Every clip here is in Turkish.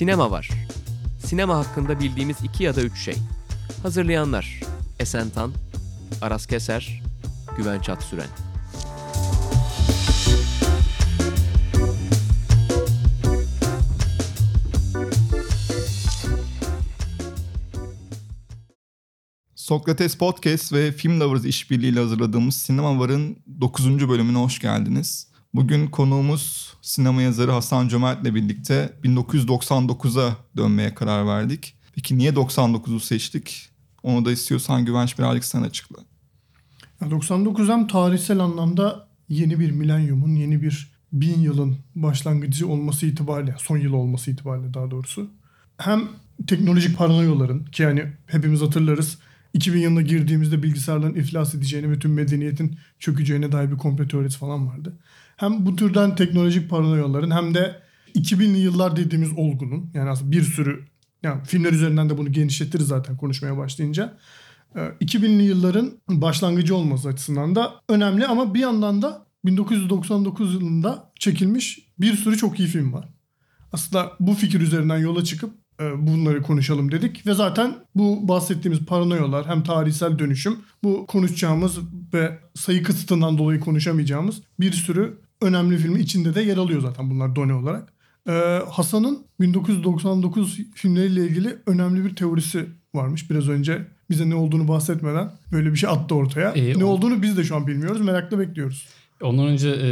Sinema var. Sinema hakkında bildiğimiz iki ya da üç şey. Hazırlayanlar Esen Tan, Aras Keser, Güven Çatsüren. Sokrates Podcast ve Film Lovers işbirliğiyle hazırladığımız Sinema Var'ın 9. bölümüne hoş geldiniz. Bugün konuğumuz sinema yazarı Hasan Cömert'le birlikte 1999'a dönmeye karar verdik. Peki niye 99'u seçtik? Onu da istiyorsan Güvenç birazcık sen açıkla. Ya 99 hem tarihsel anlamda yeni bir milenyumun, yeni bir bin yılın başlangıcı olması itibariyle, son yıl olması itibariyle daha doğrusu. Hem teknolojik paranoyaların ki yani hepimiz hatırlarız 2000 yılına girdiğimizde bilgisayarların iflas edeceğini ve tüm medeniyetin çökeceğine dair bir komple teorisi falan vardı. Hem bu türden teknolojik paranoyaların hem de 2000'li yıllar dediğimiz olgunun yani aslında bir sürü yani filmler üzerinden de bunu genişletiriz zaten konuşmaya başlayınca. 2000'li yılların başlangıcı olması açısından da önemli ama bir yandan da 1999 yılında çekilmiş bir sürü çok iyi film var. Aslında bu fikir üzerinden yola çıkıp e, bunları konuşalım dedik ve zaten bu bahsettiğimiz paranoyalar hem tarihsel dönüşüm bu konuşacağımız ve sayı kısıtından dolayı konuşamayacağımız bir sürü önemli filmi içinde de yer alıyor zaten bunlar done olarak. Ee, Hasan'ın 1999 filmleriyle ilgili önemli bir teorisi varmış. Biraz önce bize ne olduğunu bahsetmeden böyle bir şey attı ortaya. Ee, ne o... olduğunu biz de şu an bilmiyoruz. Merakla bekliyoruz. Ondan önce e,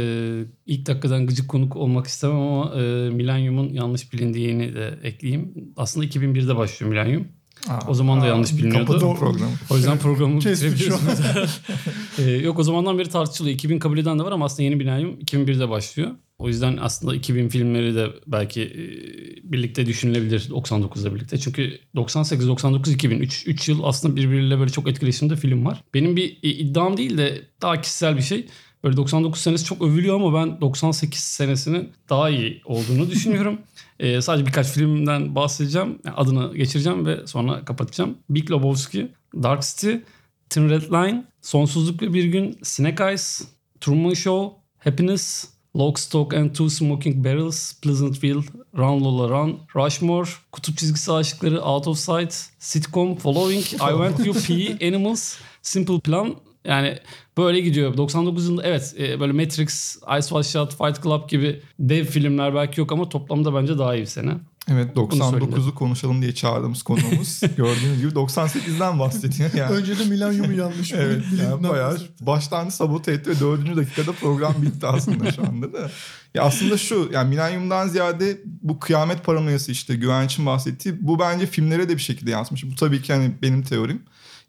ilk dakikadan gıcık konuk olmak istemem ama e, Millennium'un yanlış bilindiğini de ekleyeyim. Aslında 2001'de başlıyor Millennium. Aa, o zaman da yanlış biliniyordu. Program. O yüzden programı bitirebiliyorsunuz. ee, yok o zamandan beri tartışılıyor. 2000 kabul eden de var ama aslında yeni Millennium 2001'de başlıyor. O yüzden aslında 2000 filmleri de belki e, birlikte düşünülebilir 99'da birlikte. Çünkü 98, 99, 2000 3, 3 yıl aslında birbiriyle böyle çok etkileşimde film var. Benim bir e, iddiam değil de daha kişisel bir şey. Böyle 99 senesi çok övülüyor ama ben 98 senesinin daha iyi olduğunu düşünüyorum. ee, sadece birkaç filmden bahsedeceğim. adını geçireceğim ve sonra kapatacağım. Big Lebowski, Dark City, Thin Red Line, Sonsuzluk ve Bir Gün, Snake Eyes, Truman Show, Happiness, Lock, Stock and Two Smoking Barrels, Pleasantville, Run Lola Run, Rushmore, Kutup Çizgisi Aşıkları, Out of Sight, Sitcom, Following, I Went You, P, Animals, Simple Plan yani böyle gidiyor. 99 yılında evet e, böyle Matrix, Ice Watch Shot, Fight Club gibi dev filmler belki yok ama toplamda bence daha iyi bir sene. Evet 99'u konuşalım diye çağırdığımız konuğumuz gördüğünüz gibi 98'den bahsediyor. Yani. Önce de Milenyum'u yanlış. evet yani bayağı baştan sabote etti ve 4. dakikada program bitti aslında şu anda da. Ya aslında şu yani Milenyum'dan ziyade bu kıyamet paranoyası işte Güvenç'in bahsettiği bu bence filmlere de bir şekilde yansımış. Bu tabii ki hani benim teorim.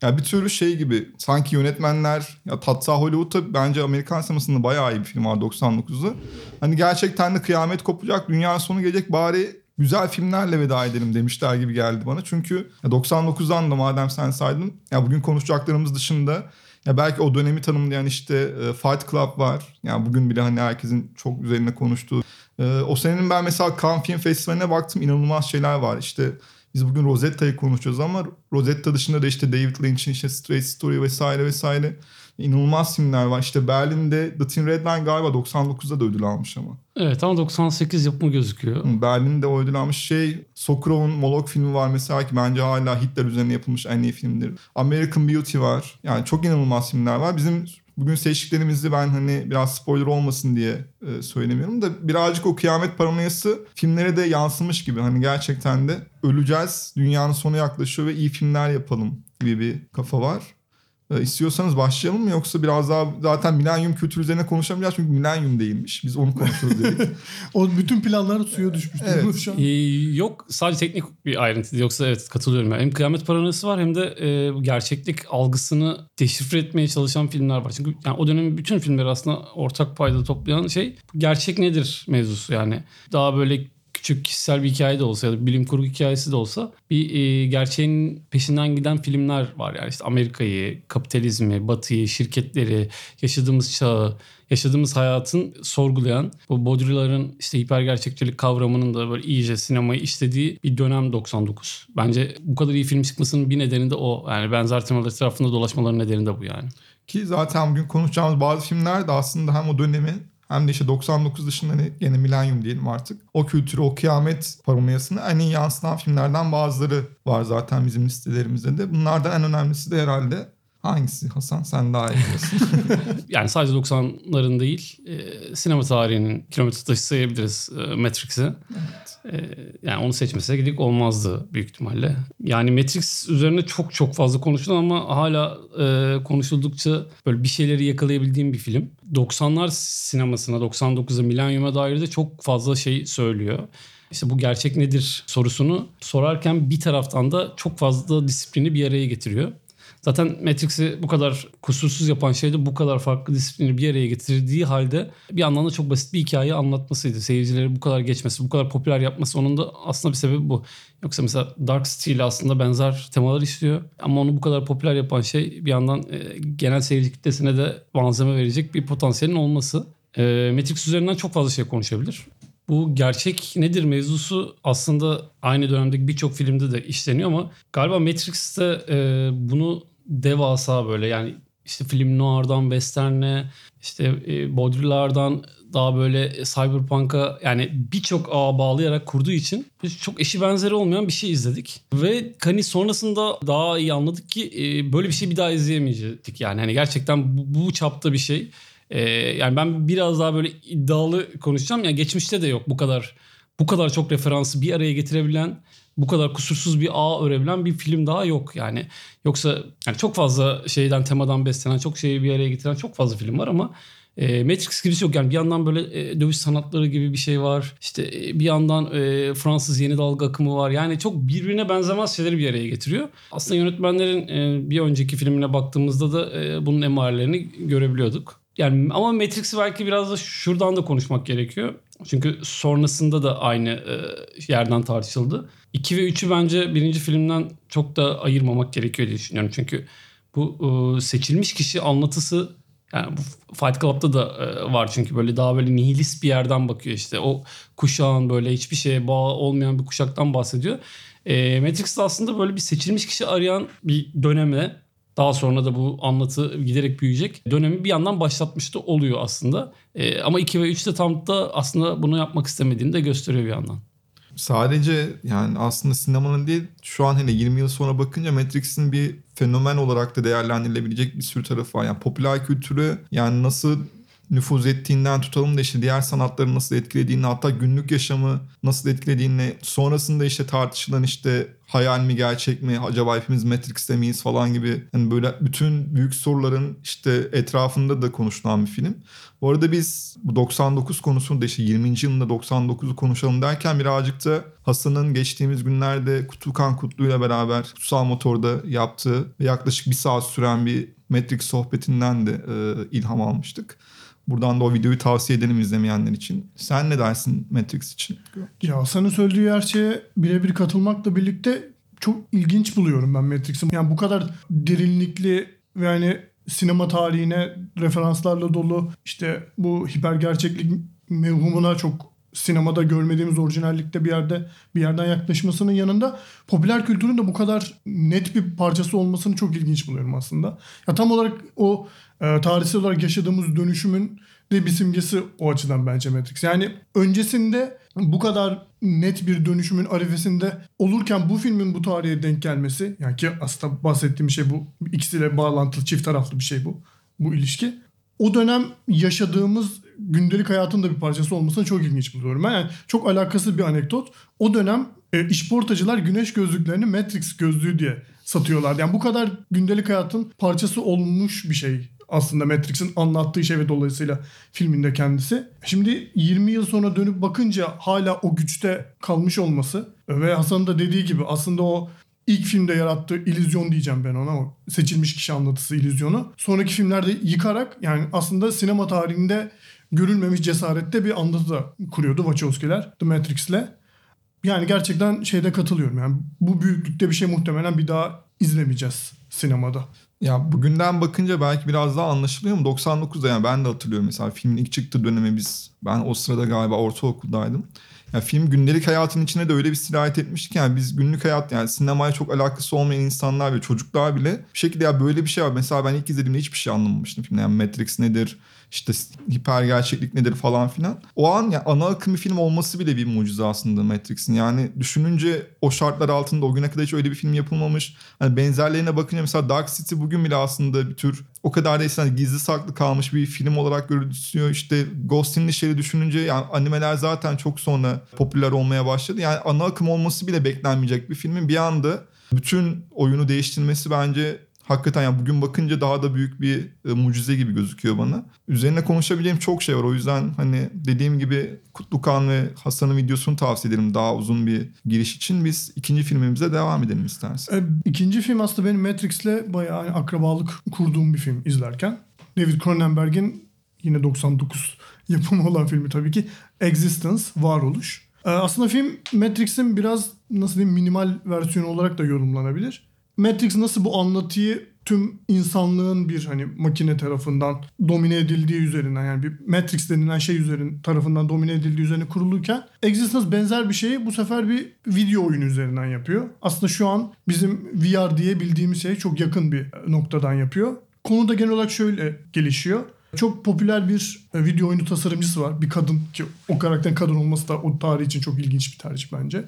Ya bir türlü şey gibi sanki yönetmenler ya hatta Hollywood'da bence Amerikan sinemasında bayağı iyi bir film var 99'da. Hani gerçekten de kıyamet kopacak, dünya sonu gelecek bari güzel filmlerle veda edelim demişler gibi geldi bana. Çünkü 99'dan da madem sen saydın ya bugün konuşacaklarımız dışında ya belki o dönemi tanımlayan işte e, Fight Club var. Yani bugün bile hani herkesin çok üzerine konuştuğu. E, o senenin ben mesela Cannes Film Festivali'ne baktım inanılmaz şeyler var. İşte biz bugün Rosetta'yı konuşacağız ama Rosetta dışında da işte David Lynch'in işte Straight Story vesaire vesaire inanılmaz filmler var. İşte Berlin'de The Thin Red Line galiba 99'da da ödül almış ama. Evet ama 98 yapımı gözüküyor. Berlin'de o ödül almış şey Sokurov'un Molok filmi var mesela ki bence hala Hitler üzerine yapılmış en iyi filmdir. American Beauty var. Yani çok inanılmaz filmler var. Bizim bugün seçtiklerimizi ben hani biraz spoiler olmasın diye e, söylemiyorum da birazcık o kıyamet paranoyası filmlere de yansımış gibi. Hani gerçekten de öleceğiz, dünyanın sonu yaklaşıyor ve iyi filmler yapalım gibi bir kafa var. E, istiyorsanız başlayalım mı yoksa biraz daha zaten milenyum kültürü üzerine konuşamayacağız çünkü milenyum değilmiş. Biz onu konuşuruz dedik. o bütün planlar suya düşmüş. Evet. Şu an. Ee, yok sadece teknik bir ayrıntı yoksa evet katılıyorum. Yani. Hem kıyamet paranoyası var hem de e, gerçeklik algısını deşifre etmeye çalışan filmler var. Çünkü yani o dönemin bütün filmleri aslında ortak payda toplayan şey gerçek nedir mevzusu yani. Daha böyle küçük kişisel bir hikaye de olsa ya da bilim kurgu hikayesi de olsa bir e, gerçeğin peşinden giden filmler var. Yani işte Amerika'yı, kapitalizmi, batıyı, şirketleri, yaşadığımız çağı, yaşadığımız hayatın sorgulayan bu Baudrillard'ın işte hiper gerçekçilik kavramının da böyle iyice sinemayı işlediği bir dönem 99. Bence bu kadar iyi film çıkmasının bir nedeni de o. Yani benzer temalar etrafında dolaşmaların nedeni de bu yani. Ki zaten bugün konuşacağımız bazı filmler de aslında hem o dönemi hem de işte 99 dışında hani gene milenyum diyelim artık. O kültürü, o kıyamet paranoyasını en iyi yansıtan filmlerden bazıları var zaten bizim listelerimizde de. Bunlardan en önemlisi de herhalde hangisi Hasan sen daha iyi biliyorsun. Yani sadece 90'ların değil e, sinema tarihinin kilometre taşı sayabiliriz e, Matrix'i. E, yani onu seçmeseydik olmazdı büyük ihtimalle. Yani Matrix üzerine çok çok fazla konuşuldu ama hala e, konuşuldukça böyle bir şeyleri yakalayabildiğim bir film. 90'lar sinemasına, 99'a, milenyuma dair de çok fazla şey söylüyor. İşte bu gerçek nedir sorusunu sorarken bir taraftan da çok fazla disiplini bir araya getiriyor. Zaten Matrix'i bu kadar kusursuz yapan şey de bu kadar farklı disiplini bir araya getirdiği halde bir yandan da çok basit bir hikaye anlatmasıydı. Seyircileri bu kadar geçmesi, bu kadar popüler yapması onun da aslında bir sebebi bu. Yoksa mesela Dark City ile aslında benzer temalar işliyor. Ama onu bu kadar popüler yapan şey bir yandan e, genel seyirci kitlesine de malzeme verecek bir potansiyelin olması. E, Matrix üzerinden çok fazla şey konuşabilir. Bu gerçek nedir mevzusu aslında aynı dönemdeki birçok filmde de işleniyor ama galiba Matrix'te e, bunu devasa böyle yani işte film noir'dan western'e işte e, Baudrillard'dan daha böyle cyberpunk'a yani birçok ağ bağlayarak kurduğu için biz çok eşi benzeri olmayan bir şey izledik. Ve hani sonrasında daha iyi anladık ki e, böyle bir şey bir daha izleyemeyecektik yani. Hani gerçekten bu, bu çapta bir şey. E, yani ben biraz daha böyle iddialı konuşacağım. Yani geçmişte de yok bu kadar bu kadar çok referansı bir araya getirebilen bu kadar kusursuz bir ağ örebilen bir film daha yok yani. Yoksa yani çok fazla şeyden temadan beslenen, çok şeyi bir araya getiren çok fazla film var ama e, Matrix gibisi yok. Yani bir yandan böyle e, dövüş sanatları gibi bir şey var. İşte e, bir yandan e, Fransız yeni dalga akımı var. Yani çok birbirine benzemez şeyleri bir araya getiriyor. Aslında yönetmenlerin e, bir önceki filmine baktığımızda da e, bunun emarelerini görebiliyorduk. Yani ama Matrix'i belki biraz da şuradan da konuşmak gerekiyor. Çünkü sonrasında da aynı e, yerden tartışıldı. 2 ve 3'ü bence birinci filmden çok da ayırmamak gerekiyor diye düşünüyorum. Çünkü bu e, seçilmiş kişi anlatısı yani bu Fight Club'da da e, var çünkü böyle daha böyle nihilist bir yerden bakıyor işte. O kuşağın böyle hiçbir şeye bağ olmayan bir kuşaktan bahsediyor. E, Matrix'te aslında böyle bir seçilmiş kişi arayan bir döneme daha sonra da bu anlatı giderek büyüyecek dönemi bir yandan başlatmış da oluyor aslında. E, ama 2 ve 3 de tam da aslında bunu yapmak istemediğini de gösteriyor bir yandan. Sadece yani aslında sinemanın değil şu an hele 20 yıl sonra bakınca Matrix'in bir fenomen olarak da değerlendirilebilecek bir sürü tarafı var. Yani popüler kültürü yani nasıl nüfuz ettiğinden tutalım da işte diğer sanatları nasıl etkilediğini hatta günlük yaşamı nasıl etkilediğini sonrasında işte tartışılan işte hayal mi gerçek mi acaba hepimiz Matrix'te miyiz falan gibi yani böyle bütün büyük soruların işte etrafında da konuşulan bir film. Bu arada biz bu 99 konusunu da işte 20. yılında 99'u konuşalım derken birazcık da Hasan'ın geçtiğimiz günlerde Kutukan Kutlu ile beraber Kutsal Motor'da yaptığı yaklaşık bir saat süren bir Matrix sohbetinden de e, ilham almıştık. Buradan da o videoyu tavsiye edelim izlemeyenler için. Sen ne dersin Matrix için? Ya Hasan'ın söylediği her şeye birebir katılmakla birlikte çok ilginç buluyorum ben Matrix'i. Yani bu kadar derinlikli ve yani sinema tarihine referanslarla dolu işte bu hiper gerçeklik mevhumuna çok sinemada görmediğimiz orijinallikte bir yerde bir yerden yaklaşmasının yanında popüler kültürün de bu kadar net bir parçası olmasını çok ilginç buluyorum aslında. Ya tam olarak o e, tarihsel olarak yaşadığımız dönüşümün de bir simgesi o açıdan bence Matrix. Yani öncesinde bu kadar net bir dönüşümün arifesinde olurken bu filmin bu tarihe denk gelmesi yani ki aslında bahsettiğim şey bu ikisiyle bağlantılı çift taraflı bir şey bu bu ilişki. O dönem yaşadığımız gündelik hayatın da bir parçası olmasını çok ilginç buluyorum. Yani çok alakasız bir anekdot. O dönem e, işportacılar güneş gözlüklerini Matrix gözlüğü diye satıyorlardı. Yani bu kadar gündelik hayatın parçası olmuş bir şey aslında Matrix'in anlattığı şey ve dolayısıyla filminde kendisi. Şimdi 20 yıl sonra dönüp bakınca hala o güçte kalmış olması ve Hasan'ın da dediği gibi aslında o ilk filmde yarattığı illüzyon diyeceğim ben ona o seçilmiş kişi anlatısı illüzyonu. Sonraki filmlerde yıkarak yani aslında sinema tarihinde görülmemiş cesarette bir anlatı da kuruyordu Wachowski'ler The Matrix'le. Yani gerçekten şeyde katılıyorum yani bu büyüklükte bir şey muhtemelen bir daha izlemeyeceğiz sinemada. Ya bugünden bakınca belki biraz daha anlaşılıyor mu? 99'da yani ben de hatırlıyorum mesela filmin ilk çıktığı dönemi biz ben o sırada galiba ortaokuldaydım. Ya film gündelik hayatın içine de öyle bir sirayet etmiştik yani biz günlük hayat yani sinemaya çok alakası olmayan insanlar ve çocuklar bile bir şekilde ya böyle bir şey var. Mesela ben ilk izlediğimde hiçbir şey anlamamıştım filmde. Yani Matrix nedir, işte hiper gerçeklik nedir falan filan. O an ya ana akım bir film olması bile bir mucize aslında Matrix'in. Yani düşününce o şartlar altında o güne kadar hiç öyle bir film yapılmamış. Hani benzerlerine bakınca mesela Dark City bugün bile aslında bir tür o kadar da hani gizli saklı kalmış bir film olarak görülüyor. İşte Ghost in the Shell'i düşününce yani animeler zaten çok sonra popüler olmaya başladı. Yani ana akım olması bile beklenmeyecek bir filmin bir anda bütün oyunu değiştirmesi bence hakikaten yani bugün bakınca daha da büyük bir e, mucize gibi gözüküyor bana. Üzerine konuşabileceğim çok şey var. O yüzden hani dediğim gibi Kutlukan ve Hasan'ın videosunu tavsiye ederim daha uzun bir giriş için. Biz ikinci filmimize devam edelim istersen. E, ikinci film aslında benim Matrix'le bayağı hani akrabalık kurduğum bir film izlerken. David Cronenberg'in yine 99 yapımı olan filmi tabii ki Existence, Varoluş. E, aslında film Matrix'in biraz nasıl diyeyim minimal versiyonu olarak da yorumlanabilir. Matrix nasıl bu anlatıyı tüm insanlığın bir hani makine tarafından domine edildiği üzerinden yani bir Matrix denilen şey üzerin tarafından domine edildiği üzerine kurulurken Existence benzer bir şeyi bu sefer bir video oyunu üzerinden yapıyor. Aslında şu an bizim VR diye bildiğimiz şey çok yakın bir noktadan yapıyor. Konu da genel olarak şöyle gelişiyor. Çok popüler bir e, video oyunu tasarımcısı var. Bir kadın ki o karakterin kadın olması da o tarih için çok ilginç bir tercih bence.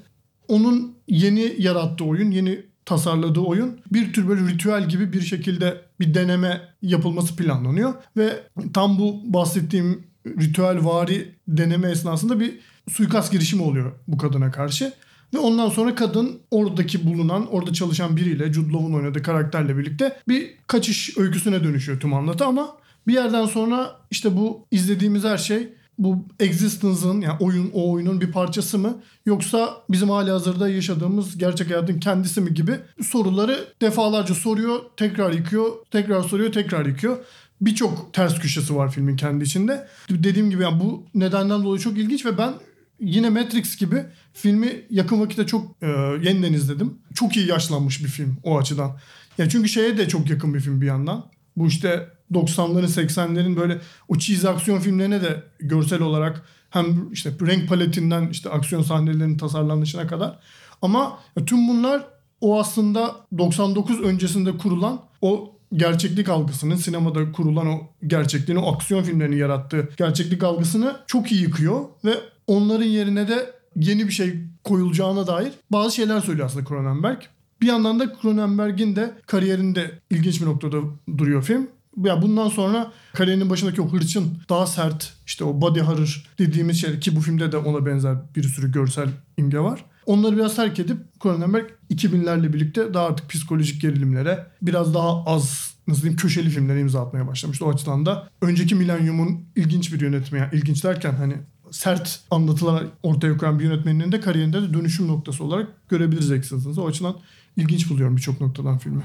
Onun yeni yarattığı oyun, yeni tasarladığı oyun bir tür böyle ritüel gibi bir şekilde bir deneme yapılması planlanıyor ve tam bu bahsettiğim ritüel vari deneme esnasında bir suikast girişimi oluyor bu kadına karşı. Ve ondan sonra kadın oradaki bulunan, orada çalışan biriyle, Jude Law'un oynadığı karakterle birlikte bir kaçış öyküsüne dönüşüyor tüm anlatı ama bir yerden sonra işte bu izlediğimiz her şey bu Existence'ın yani oyun o oyunun bir parçası mı yoksa bizim hali hazırda yaşadığımız gerçek hayatın kendisi mi gibi soruları defalarca soruyor, tekrar yıkıyor, tekrar soruyor, tekrar yıkıyor. Birçok ters köşesi var filmin kendi içinde. Dediğim gibi yani bu nedenden dolayı çok ilginç ve ben yine Matrix gibi filmi yakın vakitte çok e, yeniden izledim. Çok iyi yaşlanmış bir film o açıdan. Yani çünkü şeye de çok yakın bir film bir yandan. Bu işte 90'ların 80'lerin böyle o cheesy aksiyon filmlerine de görsel olarak hem işte renk paletinden işte aksiyon sahnelerinin tasarlanışına kadar. Ama tüm bunlar o aslında 99 öncesinde kurulan o gerçeklik algısının sinemada kurulan o gerçekliğini, o aksiyon filmlerinin yarattığı gerçeklik algısını çok iyi yıkıyor ve onların yerine de yeni bir şey koyulacağına dair bazı şeyler söylüyor aslında Cronenberg. Bir yandan da Cronenberg'in de kariyerinde ilginç bir noktada duruyor film ya bundan sonra kariyerinin başındaki o hırçın daha sert işte o body horror dediğimiz şey ki bu filmde de ona benzer bir sürü görsel imge var. Onları biraz terk edip Cronenberg 2000'lerle birlikte daha artık psikolojik gerilimlere biraz daha az nasıl diyeyim köşeli filmlere imza atmaya başlamıştı. O açıdan da önceki milenyumun ilginç bir yönetmeni, yani ilginç derken hani sert anlatılar ortaya koyan bir yönetmenin de kariyerinde de dönüşüm noktası olarak görebiliriz Existence'ı. O açıdan ilginç buluyorum birçok noktadan filmi.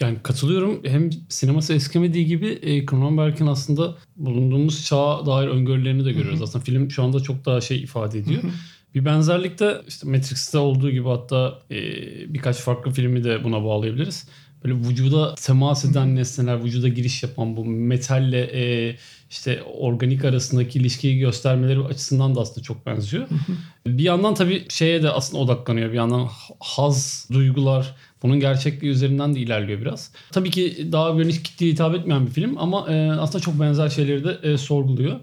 Yani katılıyorum. Hem sineması eskimediği gibi e, Cronenberg'in aslında bulunduğumuz çağa dair öngörülerini de görüyoruz. Hı hı. Aslında film şu anda çok daha şey ifade ediyor. Hı hı. Bir benzerlik de işte Matrix'te olduğu gibi hatta e, birkaç farklı filmi de buna bağlayabiliriz. Böyle vücuda temas eden nesneler, vücuda giriş yapan bu metalle e, işte organik arasındaki ilişkiyi göstermeleri açısından da aslında çok benziyor. bir yandan tabii şeye de aslında odaklanıyor. Bir yandan haz, duygular, bunun gerçekliği üzerinden de ilerliyor biraz. Tabii ki daha geniş kitleye hitap etmeyen bir film ama e, aslında çok benzer şeyleri de e, sorguluyor.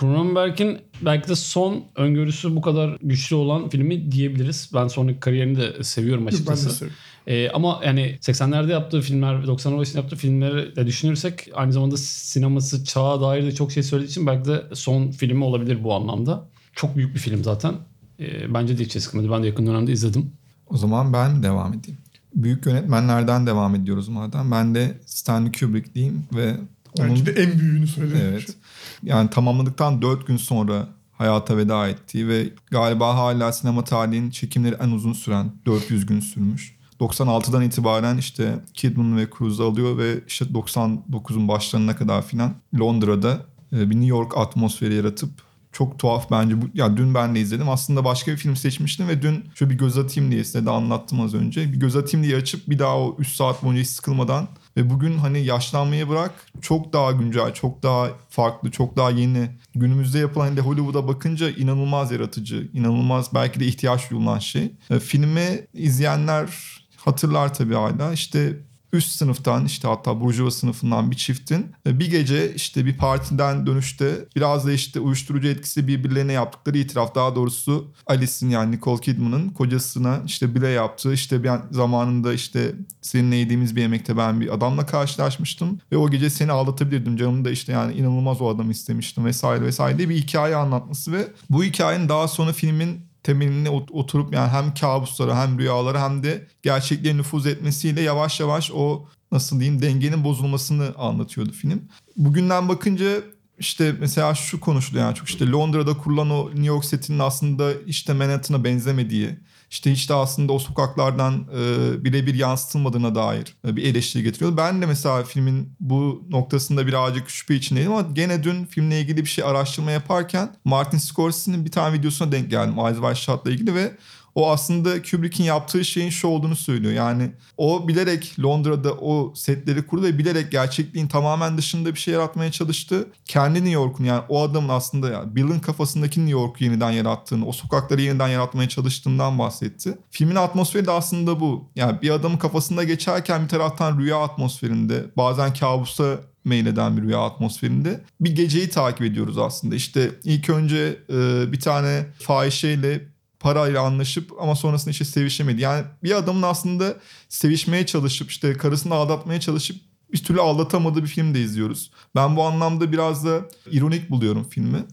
Cronenberg'in belki de son öngörüsü bu kadar güçlü olan filmi diyebiliriz. Ben sonraki kariyerini de seviyorum açıkçası. Ben de seviyorum. Ee, ama yani 80'lerde yaptığı filmler ve 90'lar başında yaptığı filmleri de düşünürsek aynı zamanda sineması çağa dair de çok şey söylediği için belki de son filmi olabilir bu anlamda. Çok büyük bir film zaten. Ee, bence de hiç eskimedi. Ben de yakın dönemde izledim. O zaman ben devam edeyim. Büyük yönetmenlerden devam ediyoruz madem. Ben de Stanley Kubrick diyeyim ve onun... Belki de en büyüğünü söyleyeyim. Evet. Yani tamamladıktan 4 gün sonra hayata veda ettiği ve galiba hala sinema tarihinin çekimleri en uzun süren 400 gün sürmüş. 96'dan itibaren işte Kidman ve Cruise alıyor ve işte 99'un başlarına kadar filan Londra'da e, bir New York atmosferi yaratıp çok tuhaf bence. Bu, ya dün ben de izledim. Aslında başka bir film seçmiştim ve dün şöyle bir göz atayım diye size de anlattım az önce. Bir göz atayım diye açıp bir daha o 3 saat boyunca hiç sıkılmadan Ve bugün hani yaşlanmayı bırak çok daha güncel, çok daha farklı, çok daha yeni. Günümüzde yapılan hani de Hollywood'a bakınca inanılmaz yaratıcı, inanılmaz belki de ihtiyaç duyulan şey. E, filmi izleyenler hatırlar tabii hala. İşte üst sınıftan işte hatta burjuva sınıfından bir çiftin e, bir gece işte bir partiden dönüşte biraz da işte uyuşturucu etkisi birbirlerine yaptıkları itiraf daha doğrusu Alice'in yani Nicole Kidman'ın kocasına işte bile yaptığı işte bir zamanında işte seninle yediğimiz bir yemekte ben bir adamla karşılaşmıştım ve o gece seni aldatabilirdim canım da işte yani inanılmaz o adamı istemiştim vesaire vesaire diye bir hikaye anlatması ve bu hikayenin daha sonra filmin temelini oturup yani hem kabuslara hem rüyalara hem de gerçekliğe nüfuz etmesiyle yavaş yavaş o nasıl diyeyim dengenin bozulmasını anlatıyordu film. Bugünden bakınca işte mesela şu konuşuluyor yani çok işte Londra'da kurulan o New York setinin aslında işte Manhattan'a benzemediği işte hiç de aslında o sokaklardan e, birebir yansıtılmadığına dair e, bir eleştiri getiriyor. Ben de mesela filmin bu noktasında birazcık şüphe içindeydim ama gene dün filmle ilgili bir şey araştırma yaparken Martin Scorsese'nin bir tane videosuna denk geldim Eyes Wide Shut'la ilgili ve o aslında Kubrick'in yaptığı şeyin şu olduğunu söylüyor. Yani o bilerek Londra'da o setleri kurdu ve bilerek gerçekliğin tamamen dışında bir şey yaratmaya çalıştı. Kendi New York'un yani o adamın aslında ya Bill'in kafasındaki New York'u yeniden yarattığını, o sokakları yeniden yaratmaya çalıştığından bahsetti. Filmin atmosferi de aslında bu. Yani bir adamın kafasında geçerken bir taraftan rüya atmosferinde, bazen kabusa meyleden bir rüya atmosferinde bir geceyi takip ediyoruz aslında. İşte ilk önce e, bir tane fahişeyle parayla anlaşıp ama sonrasında işte sevişemedi. Yani bir adamın aslında sevişmeye çalışıp işte karısını aldatmaya çalışıp bir türlü aldatamadığı bir film de izliyoruz. Ben bu anlamda biraz da ironik buluyorum filmi.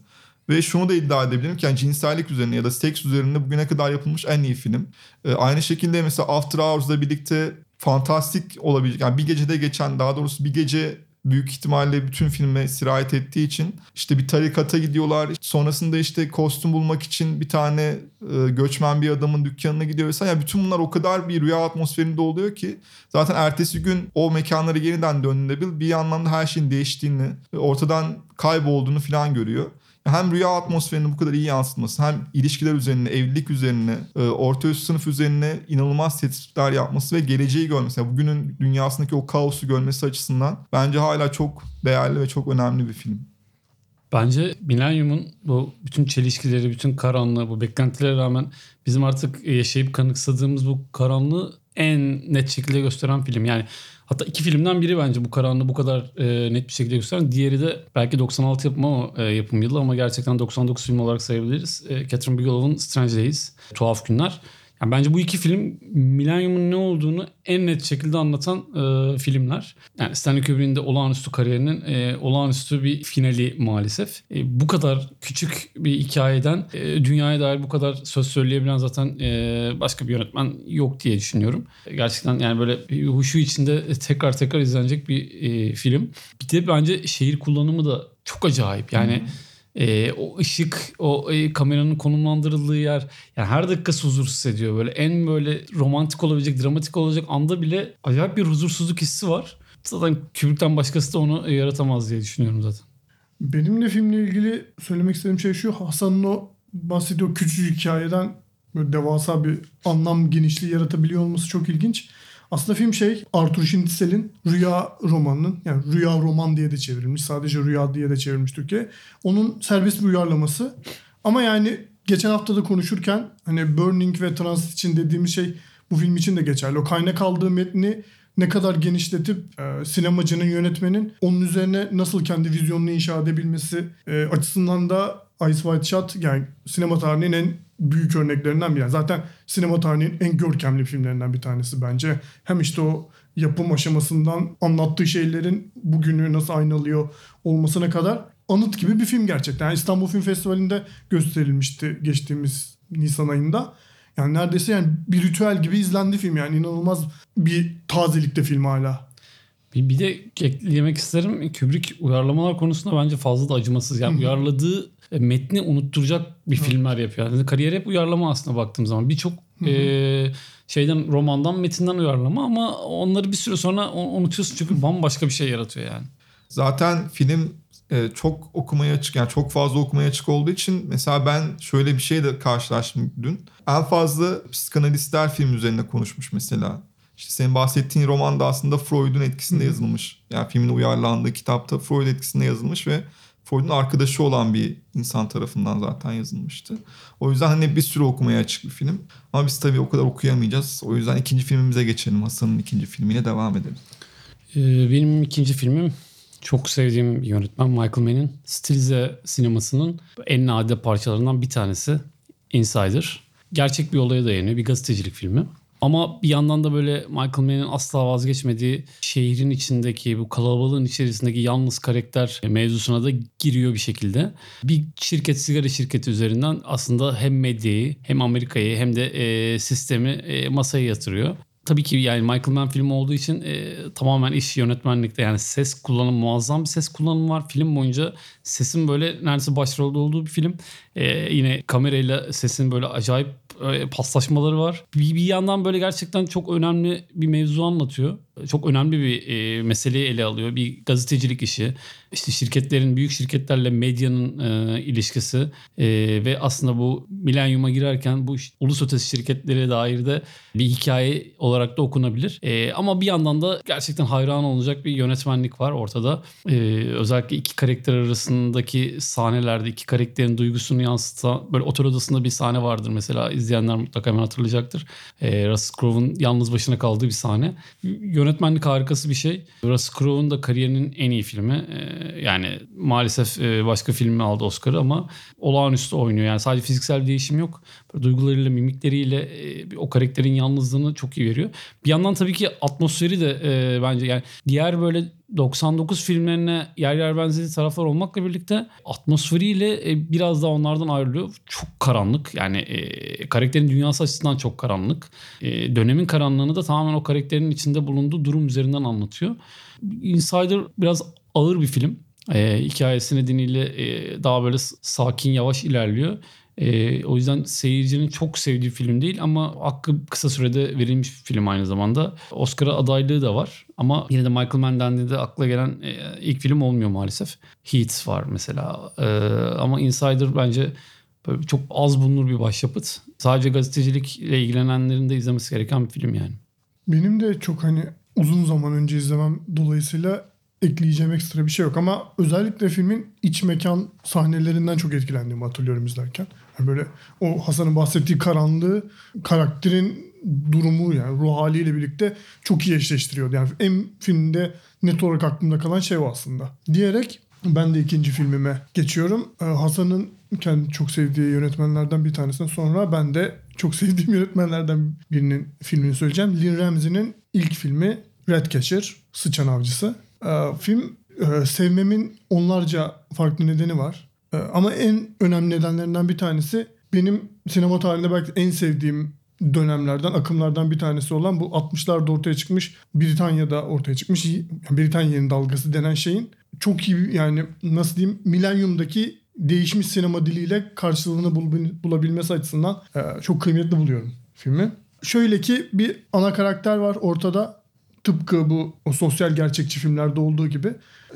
Ve şunu da iddia edebilirim ki yani cinsellik üzerine ya da seks üzerine bugüne kadar yapılmış en iyi film. Ee, aynı şekilde mesela After Hours'la birlikte fantastik olabilecek yani bir gecede geçen daha doğrusu bir gece büyük ihtimalle bütün filme sirayet ettiği için işte bir tarikata gidiyorlar. Sonrasında işte kostüm bulmak için bir tane e, göçmen bir adamın dükkanına gidiyor vesaire. Yani bütün bunlar o kadar bir rüya atmosferinde oluyor ki zaten ertesi gün o mekanlara yeniden döndüğünde bir anlamda her şeyin değiştiğini, ortadan kaybolduğunu falan görüyor hem rüya atmosferini bu kadar iyi yansıtması hem ilişkiler üzerine, evlilik üzerine, e, orta üst sınıf üzerine inanılmaz tespitler yapması ve geleceği görmesi. Yani bugünün dünyasındaki o kaosu görmesi açısından bence hala çok değerli ve çok önemli bir film. Bence Millennium'un bu bütün çelişkileri, bütün karanlığı, bu beklentilere rağmen bizim artık yaşayıp kanıksadığımız bu karanlığı en net şekilde gösteren film. Yani Hatta iki filmden biri bence bu karanlığı bu kadar e, net bir şekilde gösteren. Diğeri de belki 96 yapımı ama e, yapım yılı ama gerçekten 99 film olarak sayabiliriz. E, Catherine Bigelow'un Strange Days, Tuhaf Günler. Yani bence bu iki film Millennium'un ne olduğunu en net şekilde anlatan e, filmler. Yani Stanley Kubrick'in de olağanüstü kariyerinin e, olağanüstü bir finali maalesef. E, bu kadar küçük bir hikayeden e, dünyaya dair bu kadar söz söyleyebilen zaten e, başka bir yönetmen yok diye düşünüyorum. Gerçekten yani böyle huşu içinde tekrar tekrar izlenecek bir e, film. Bir de bence şehir kullanımı da çok acayip. Yani... Hmm e, o ışık, o e, kameranın konumlandırıldığı yer yani her dakikası huzursuz ediyor. Böyle en böyle romantik olabilecek, dramatik olacak anda bile acayip bir huzursuzluk hissi var. Zaten Kubrick'ten başkası da onu yaratamaz diye düşünüyorum zaten. Benim de filmle ilgili söylemek istediğim şey şu. Hasan'ın o bahsediyor küçücük hikayeden böyle devasa bir anlam genişliği yaratabiliyor olması çok ilginç. Aslında film şey Arthur Schnitzler'in Rüya romanının yani Rüya roman diye de çevrilmiş. Sadece Rüya diye de çevrilmiş Türkiye. Onun serbest bir uyarlaması. Ama yani geçen hafta da konuşurken hani Burning ve Transit için dediğimiz şey bu film için de geçerli. O kaynak aldığı metni ne kadar genişletip e, sinemacının yönetmenin onun üzerine nasıl kendi vizyonunu inşa edebilmesi e, açısından da Ice White Shot yani sinema tarihinin en büyük örneklerinden biri. Zaten sinema tarihinin en görkemli filmlerinden bir tanesi bence. Hem işte o yapım aşamasından anlattığı şeylerin bugünü nasıl aynalıyor olmasına kadar anıt gibi bir film gerçekten. Yani İstanbul Film Festivali'nde gösterilmişti geçtiğimiz Nisan ayında. Yani neredeyse yani bir ritüel gibi izlendi film yani inanılmaz bir tazelikte film hala. Bir, bir de eklemek isterim. Kubrick uyarlamalar konusunda bence fazla da acımasız. Yani uyarladığı metni unutturacak bir filmler yapıyor. Yani kariyer hep uyarlama aslında baktığım zaman. Birçok e, şeyden romandan metinden uyarlama ama onları bir süre sonra unutuyorsun çünkü bambaşka bir şey yaratıyor yani. Zaten film e, çok okumaya açık yani çok fazla okumaya açık olduğu için mesela ben şöyle bir şeyle karşılaştım dün. En fazla psikanalistler film üzerine konuşmuş mesela. İşte senin bahsettiğin roman da aslında Freud'un etkisinde yazılmış. Yani filmin uyarlandığı kitapta Freud etkisinde yazılmış ve Freud'un arkadaşı olan bir insan tarafından zaten yazılmıştı. O yüzden hani bir sürü okumaya açık bir film. Ama biz tabii o kadar okuyamayacağız. O yüzden ikinci filmimize geçelim. Hasan'ın ikinci filmiyle devam edelim. Ee, benim ikinci filmim çok sevdiğim yönetmen Michael Mann'in stilize sinemasının en nadide parçalarından bir tanesi Insider. Gerçek bir olaya dayanıyor. Bir gazetecilik filmi. Ama bir yandan da böyle Michael Mann'in asla vazgeçmediği şehrin içindeki bu kalabalığın içerisindeki yalnız karakter mevzusuna da giriyor bir şekilde. Bir şirket sigara şirketi üzerinden aslında hem medyayı hem Amerika'yı hem de e, sistemi e, masaya yatırıyor. Tabii ki yani Michael Mann filmi olduğu için e, tamamen iş yönetmenlikte yani ses kullanımı muazzam bir ses kullanımı var. Film boyunca sesin böyle neredeyse başrolde olduğu bir film. E, yine kamerayla sesin böyle acayip paslaşmaları var. Bir, bir yandan böyle gerçekten çok önemli bir mevzu anlatıyor. Çok önemli bir e, meseleyi ele alıyor. Bir gazetecilik işi. İşte şirketlerin, büyük şirketlerle medyanın e, ilişkisi e, ve aslında bu milenyuma girerken bu ulus ötesi şirketlere dair de bir hikaye olarak da okunabilir. E, ama bir yandan da gerçekten hayran olacak bir yönetmenlik var ortada. E, özellikle iki karakter arasındaki sahnelerde iki karakterin duygusunu yansıtan böyle otel odasında bir sahne vardır mesela izleyenler mutlaka hemen hatırlayacaktır. E, Russell Crowe'un yalnız başına kaldığı bir sahne. Yönetmenlik harikası bir şey. Russell Crowe'un da kariyerinin en iyi filmi. E, yani maalesef e, başka filmi aldı Oscar'ı ama olağanüstü oynuyor. Yani sadece fiziksel değişim yok. Böyle duygularıyla, mimikleriyle e, o karakterin yalnızlığını çok iyi veriyor. Bir yandan tabii ki atmosferi de e, bence yani diğer böyle 99 filmlerine yer yer benzediği taraflar olmakla birlikte atmosferiyle e, biraz daha onlardan ayrılıyor. Çok karanlık yani e, karakterin dünyası açısından çok karanlık. E, dönemin karanlığını da tamamen o karakterin içinde bulunduğu durum üzerinden anlatıyor. Insider biraz ağır bir film. E, hikayesi nedeniyle e, daha böyle sakin yavaş ilerliyor. E, o yüzden seyircinin çok sevdiği film değil ama hakkı kısa sürede verilmiş bir film aynı zamanda. Oscar'a adaylığı da var ama yine de Michael Mann dendiğinde akla gelen e, ilk film olmuyor maalesef. Heat var mesela E, ama Insider bence böyle çok az bulunur bir başyapıt. Sadece gazetecilikle ilgilenenlerin de izlemesi gereken bir film yani. Benim de çok hani uzun zaman önce izlemem dolayısıyla ekleyeceğim ekstra bir şey yok ama özellikle filmin iç mekan sahnelerinden çok etkilendiğimi hatırlıyorum izlerken. Yani böyle o Hasan'ın bahsettiği karanlığı karakterin durumu yani ruh haliyle birlikte çok iyi eşleştiriyordu. Yani en filmde net olarak aklımda kalan şey o aslında. Diyerek ben de ikinci filmime geçiyorum. Ee, Hasan'ın kendi çok sevdiği yönetmenlerden bir tanesine sonra ben de çok sevdiğim yönetmenlerden birinin filmini söyleyeceğim. Lynn Ramsey'nin ilk filmi Ratcatcher, Sıçan Avcısı. Ee, film e, sevmemin onlarca farklı nedeni var. Ee, ama en önemli nedenlerinden bir tanesi benim sinema tarihinde belki en sevdiğim dönemlerden, akımlardan bir tanesi olan bu 60'larda ortaya çıkmış, Britanya'da ortaya çıkmış, yani Britanya'nın dalgası denen şeyin çok iyi yani nasıl diyeyim milenyumdaki değişmiş sinema diliyle karşılığını bul- bulabilmesi açısından e, çok kıymetli buluyorum filmi. Şöyle ki bir ana karakter var ortada. Tıpkı bu o sosyal gerçekçi filmlerde olduğu gibi.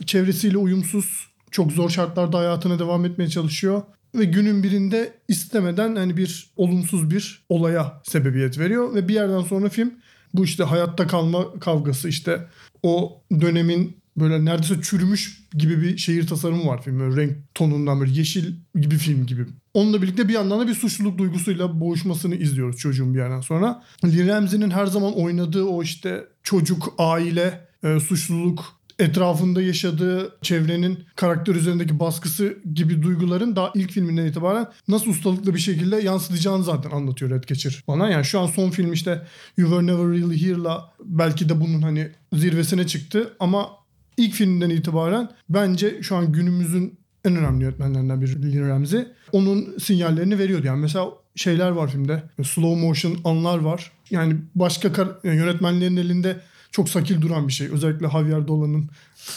Çevresiyle uyumsuz, çok zor şartlarda hayatına devam etmeye çalışıyor. Ve günün birinde istemeden hani bir olumsuz bir olaya sebebiyet veriyor. Ve bir yerden sonra film bu işte hayatta kalma kavgası işte o dönemin böyle neredeyse çürümüş gibi bir şehir tasarımı var film. Böyle renk tonundan böyle yeşil gibi film gibi. Onunla birlikte bir yandan da bir suçluluk duygusuyla boğuşmasını izliyoruz çocuğun bir yerden sonra. Lee Ramsey'nin her zaman oynadığı o işte çocuk, aile, e, suçluluk, etrafında yaşadığı çevrenin karakter üzerindeki baskısı gibi duyguların daha ilk filminden itibaren nasıl ustalıklı bir şekilde yansıtacağını zaten anlatıyor Redcatcher bana. Yani şu an son film işte You Were Never Really Here'la belki de bunun hani zirvesine çıktı ama ilk filmden itibaren bence şu an günümüzün en önemli yönetmenlerinden biri Lee Ramsey. Onun sinyallerini veriyordu. Yani mesela şeyler var filmde. Slow motion anlar var. Yani başka kar- yani yönetmenlerin elinde çok sakil duran bir şey. Özellikle Javier Dolan'ın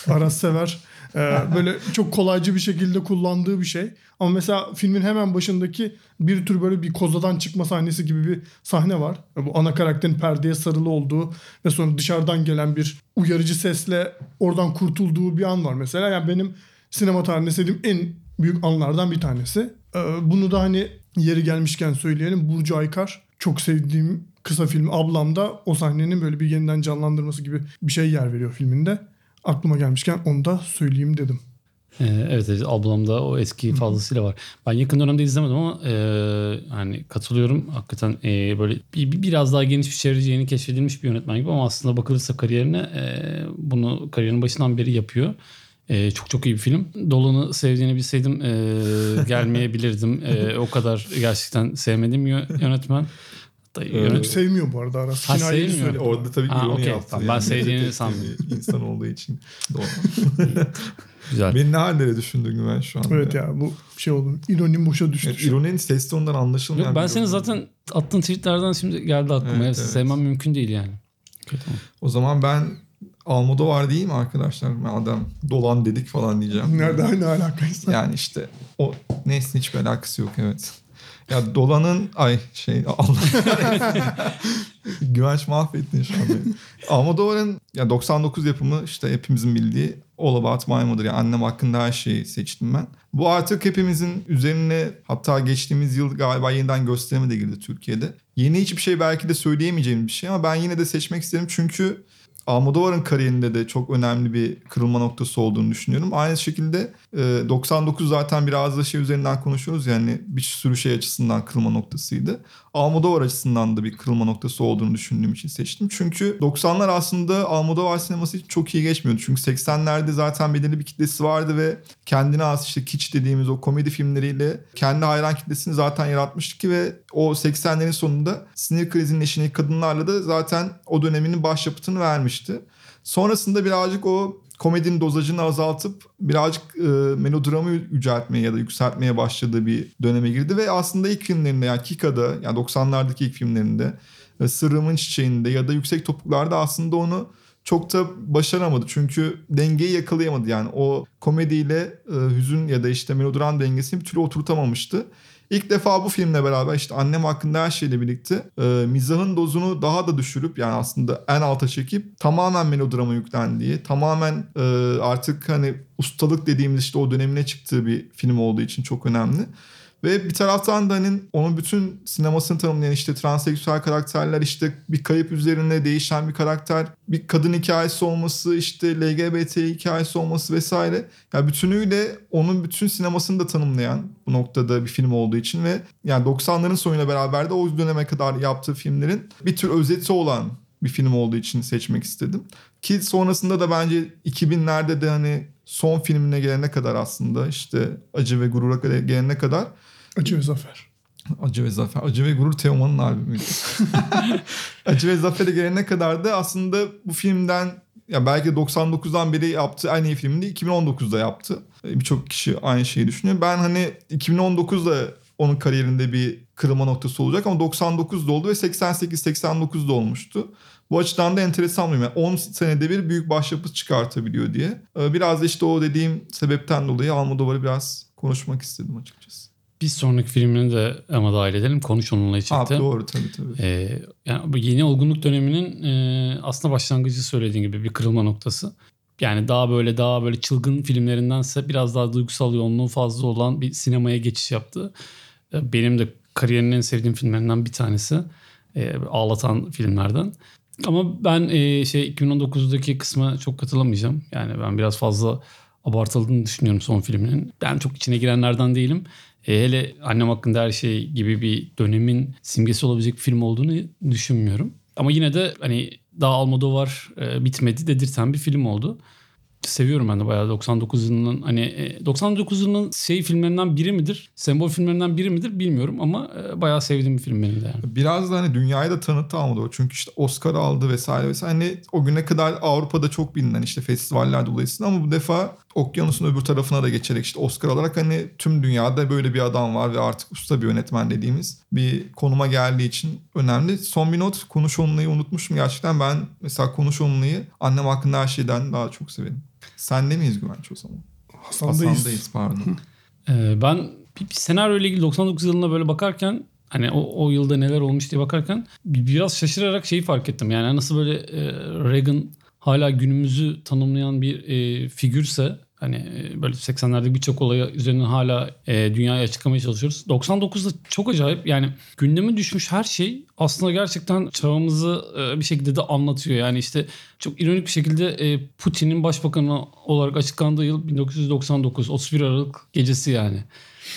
Aras sever. Ee, böyle çok kolaycı bir şekilde kullandığı bir şey. Ama mesela filmin hemen başındaki bir tür böyle bir kozadan çıkma sahnesi gibi bir sahne var. Bu ana karakterin perdeye sarılı olduğu ve sonra dışarıdan gelen bir uyarıcı sesle oradan kurtulduğu bir an var mesela. Yani benim sinema tarihinde sevdiğim en büyük anlardan bir tanesi. Ee, bunu da hani yeri gelmişken söyleyelim. Burcu Aykar çok sevdiğim kısa film Ablam'da o sahnenin böyle bir yeniden canlandırması gibi bir şey yer veriyor filminde. Aklıma gelmişken onu da söyleyeyim dedim. Ee, evet, evet ablamda o eski fazlasıyla var. Ben yakın dönemde izlemedim ama e, hani katılıyorum. Hakikaten e, böyle bir, bir- biraz daha geniş bir çevreci yeni keşfedilmiş bir yönetmen gibi ama aslında bakılırsa kariyerine e, bunu kariyerin başından beri yapıyor. E, çok çok iyi bir film. Dolan'ı sevdiğini bilseydim e, gelmeyebilirdim. E, o kadar gerçekten sevmediğim yö- yönetmen. Hatta yönet- Sevmiyor bu arada Aras. Ha, sevmiyor. söyledi. Orada tabii Ha, ironi okey. yaptı. Tamam, ben sevdiğini bir insan olduğu için. Güzel. Beni ne hallere düşündün Güven şu anda? Evet ya bu şey oldu. İronim boşa düştü. Evet, ironinin ses tonundan anlaşılmayan. Yok, ben senin zaten attığın tweetlerden şimdi geldi aklıma. Evet, Evet. Sevmem mümkün değil yani. Tamam. O zaman ben Almodovar değil mi arkadaşlar? Madem dolan dedik falan diyeceğim. Nerede ne alakaysa. Yani işte o neyse hiçbir alakası yok evet. Ya Dolan'ın ay şey Allah Güvenç mahvettin şu an beni. Almodovar'ın ya 99 yapımı işte hepimizin bildiği All About My Mother yani annem hakkında her şeyi seçtim ben. Bu artık hepimizin üzerine hatta geçtiğimiz yıl galiba yeniden gösterime de girdi Türkiye'de. Yeni hiçbir şey belki de söyleyemeyeceğim bir şey ama ben yine de seçmek isterim çünkü Almodovar'ın kariyerinde de çok önemli bir kırılma noktası olduğunu düşünüyorum. Aynı şekilde 99 zaten biraz da şey üzerinden konuşuyoruz yani bir sürü şey açısından kırılma noktasıydı. Almodovar açısından da bir kırılma noktası olduğunu düşündüğüm için seçtim. Çünkü 90'lar aslında Almodovar sineması için çok iyi geçmiyordu. Çünkü 80'lerde zaten belirli bir kitlesi vardı ve kendine az işte kitsch dediğimiz o komedi filmleriyle kendi hayran kitlesini zaten yaratmıştı ki ve o 80'lerin sonunda sinir krizinin eşini kadınlarla da zaten o döneminin başyapıtını vermişti. Sonrasında birazcık o komedinin dozajını azaltıp birazcık e, melodramı yüceltmeye ya da yükseltmeye başladığı bir döneme girdi ve aslında ilk filmlerinde yani Kika'da yani 90'lardaki ilk filmlerinde e, Sırrımın Çiçeği'nde ya da Yüksek Topuklar'da aslında onu çok da başaramadı. Çünkü dengeyi yakalayamadı. Yani o komediyle e, hüzün ya da işte melodram dengesini bir türlü oturtamamıştı. İlk defa bu filmle beraber işte annem hakkında her şeyle birlikte e, mizahın dozunu daha da düşürüp yani aslında en alta çekip tamamen melodrama yüklendiği, tamamen e, artık hani ustalık dediğimiz işte o dönemine çıktığı bir film olduğu için çok önemli. Ve bir taraftan da hani onun bütün sinemasını tanımlayan işte transseksüel karakterler işte bir kayıp üzerine değişen bir karakter, bir kadın hikayesi olması, işte LGBT hikayesi olması vesaire. Yani bütünüyle onun bütün sinemasını da tanımlayan bu noktada bir film olduğu için ve yani 90'ların sonuyla beraber de o döneme kadar yaptığı filmlerin bir tür özeti olan bir film olduğu için seçmek istedim. Ki sonrasında da bence 2000'lerde de hani son filmine gelene kadar aslında işte Acı ve Gurur'a gelene kadar Acı ve Zafer. Acı ve Zafer. Acı ve Gurur Teoman'ın albümüydü. Acı ve Zafer'e gelene kadar da aslında bu filmden ya belki 99'dan beri yaptığı en iyi filmini 2019'da yaptı. Birçok kişi aynı şeyi düşünüyor. Ben hani 2019'da onun kariyerinde bir kırılma noktası olacak ama 99'da oldu ve 88-89'da olmuştu. Bu açıdan da enteresan bir yani 10 senede bir büyük başyapıt çıkartabiliyor diye. Ee, Biraz da işte o dediğim sebepten dolayı Almodovar'ı biraz konuşmak istedim açıkçası. Bir sonraki filmini de ama dahil edelim. Konuş onunla çıktı. doğru tabii tabii. Ee, yani bu yeni olgunluk döneminin e, aslında başlangıcı söylediğin gibi bir kırılma noktası. Yani daha böyle daha böyle çılgın filmlerindense biraz daha duygusal yoğunluğu fazla olan bir sinemaya geçiş yaptı. Ee, Benim de kariyerinin en sevdiğim filmlerinden bir tanesi. Ee, ağlatan filmlerden. Ama ben e, şey 2019'daki kısma çok katılamayacağım. Yani ben biraz fazla abartıldığını düşünüyorum son filminin. Ben çok içine girenlerden değilim. E, hele annem hakkında her şey gibi bir dönemin simgesi olabilecek bir film olduğunu düşünmüyorum. Ama yine de hani daha Almodovar e, bitmedi dedirten bir film oldu. Seviyorum ben de bayağı 99 yılının hani e, 99 yılının şey filmlerinden biri midir? Sembol filmlerinden biri midir bilmiyorum ama e, bayağı sevdiğim bir film benim de yani. Biraz da hani dünyayı da tanıttı Almodovar. Çünkü işte Oscar aldı vesaire vesaire. Hani o güne kadar Avrupa'da çok bilinen işte festivaller dolayısıyla ama bu defa okyanusun öbür tarafına da geçerek işte Oscar alarak hani tüm dünyada böyle bir adam var ve artık usta bir yönetmen dediğimiz bir konuma geldiği için önemli. Son bir not Konuş Onunla'yı unutmuşum gerçekten. Ben mesela Konuş Onunla'yı annem hakkında her şeyden daha çok severim. Sende miyiz Güvenç o zaman? Hasan'dayız. Hasan'dayız pardon. Ee, ben bir, bir senaryo ile ilgili 99 yılına böyle bakarken hani o, o yılda neler olmuş diye bakarken bir- biraz şaşırarak şeyi fark ettim. Yani nasıl böyle e, Reagan hala günümüzü tanımlayan bir e, figürse Hani e, böyle 80'lerde birçok olayı üzerinden hala e, dünyaya çıkamaya çalışıyoruz. 99'da çok acayip yani gündeme düşmüş her şey aslında gerçekten çağımızı e, bir şekilde de anlatıyor. Yani işte çok ironik bir şekilde e, Putin'in başbakanı olarak açıklandığı yıl 1999 31 Aralık gecesi yani.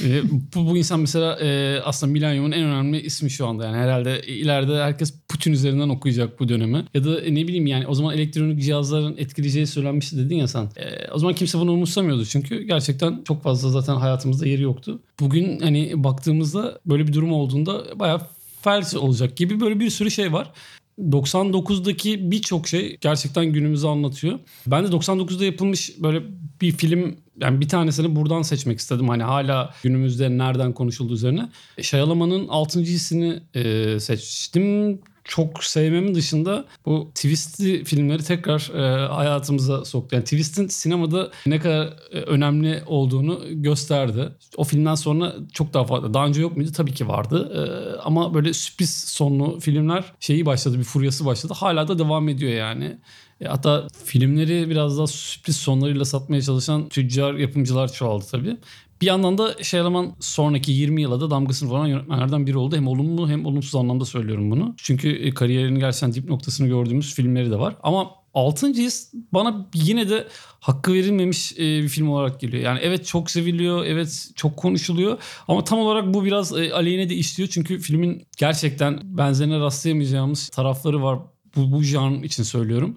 E, bu, bu insan mesela e, aslında milenyumun en önemli ismi şu anda. Yani herhalde ileride herkes Putin üzerinden okuyacak bu dönemi. Ya da e, ne bileyim yani o zaman elektronik cihazların etkileyeceği söylenmişti dedin ya sen. E, o zaman kimse bunu umursamıyordu çünkü gerçekten çok fazla zaten hayatımızda yeri yoktu. Bugün hani baktığımızda böyle bir durum olduğunda bayağı felç olacak gibi böyle bir sürü şey var. 99'daki birçok şey gerçekten günümüzü anlatıyor. Ben de 99'da yapılmış böyle bir film yani bir tanesini buradan seçmek istedim. Hani hala günümüzde nereden konuşulduğu üzerine. Shyamala'nın 6. hissini e, seçtim. Çok sevmemin dışında bu twistli filmleri tekrar e, hayatımıza soktu. Yani twist'in sinemada ne kadar e, önemli olduğunu gösterdi. O filmden sonra çok daha fazla. Daha önce yok muydu? Tabii ki vardı. E, ama böyle sürpriz sonlu filmler şeyi başladı. Bir furyası başladı. Hala da devam ediyor yani. E, hatta filmleri biraz daha sürpriz sonlarıyla satmaya çalışan tüccar yapımcılar çoğaldı tabii. Bir yandan da Shyamalan sonraki 20 yıla da damgasını vuran yönetmenlerden biri oldu. Hem olumlu hem olumsuz anlamda söylüyorum bunu. Çünkü e, kariyerinin gerçekten dip noktasını gördüğümüz filmleri de var. Ama 6. his bana yine de hakkı verilmemiş e, bir film olarak geliyor. Yani evet çok seviliyor, evet çok konuşuluyor ama tam olarak bu biraz aleyhine de işliyor. Çünkü filmin gerçekten benzerine rastlayamayacağımız tarafları var. Bu, bu janr için söylüyorum.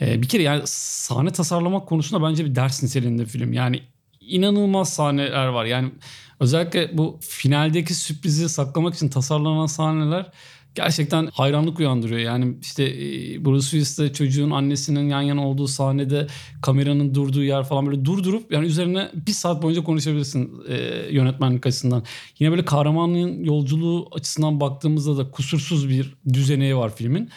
bir kere yani sahne tasarlamak konusunda bence bir ders niteliğinde film. Yani inanılmaz sahneler var. Yani özellikle bu finaldeki sürprizi saklamak için tasarlanan sahneler gerçekten hayranlık uyandırıyor. Yani işte Bruce Willis'te çocuğun annesinin yan yana olduğu sahnede kameranın durduğu yer falan böyle durdurup yani üzerine bir saat boyunca konuşabilirsin e, yönetmenlik açısından. Yine böyle kahramanlığın yolculuğu açısından baktığımızda da kusursuz bir düzeneği var filmin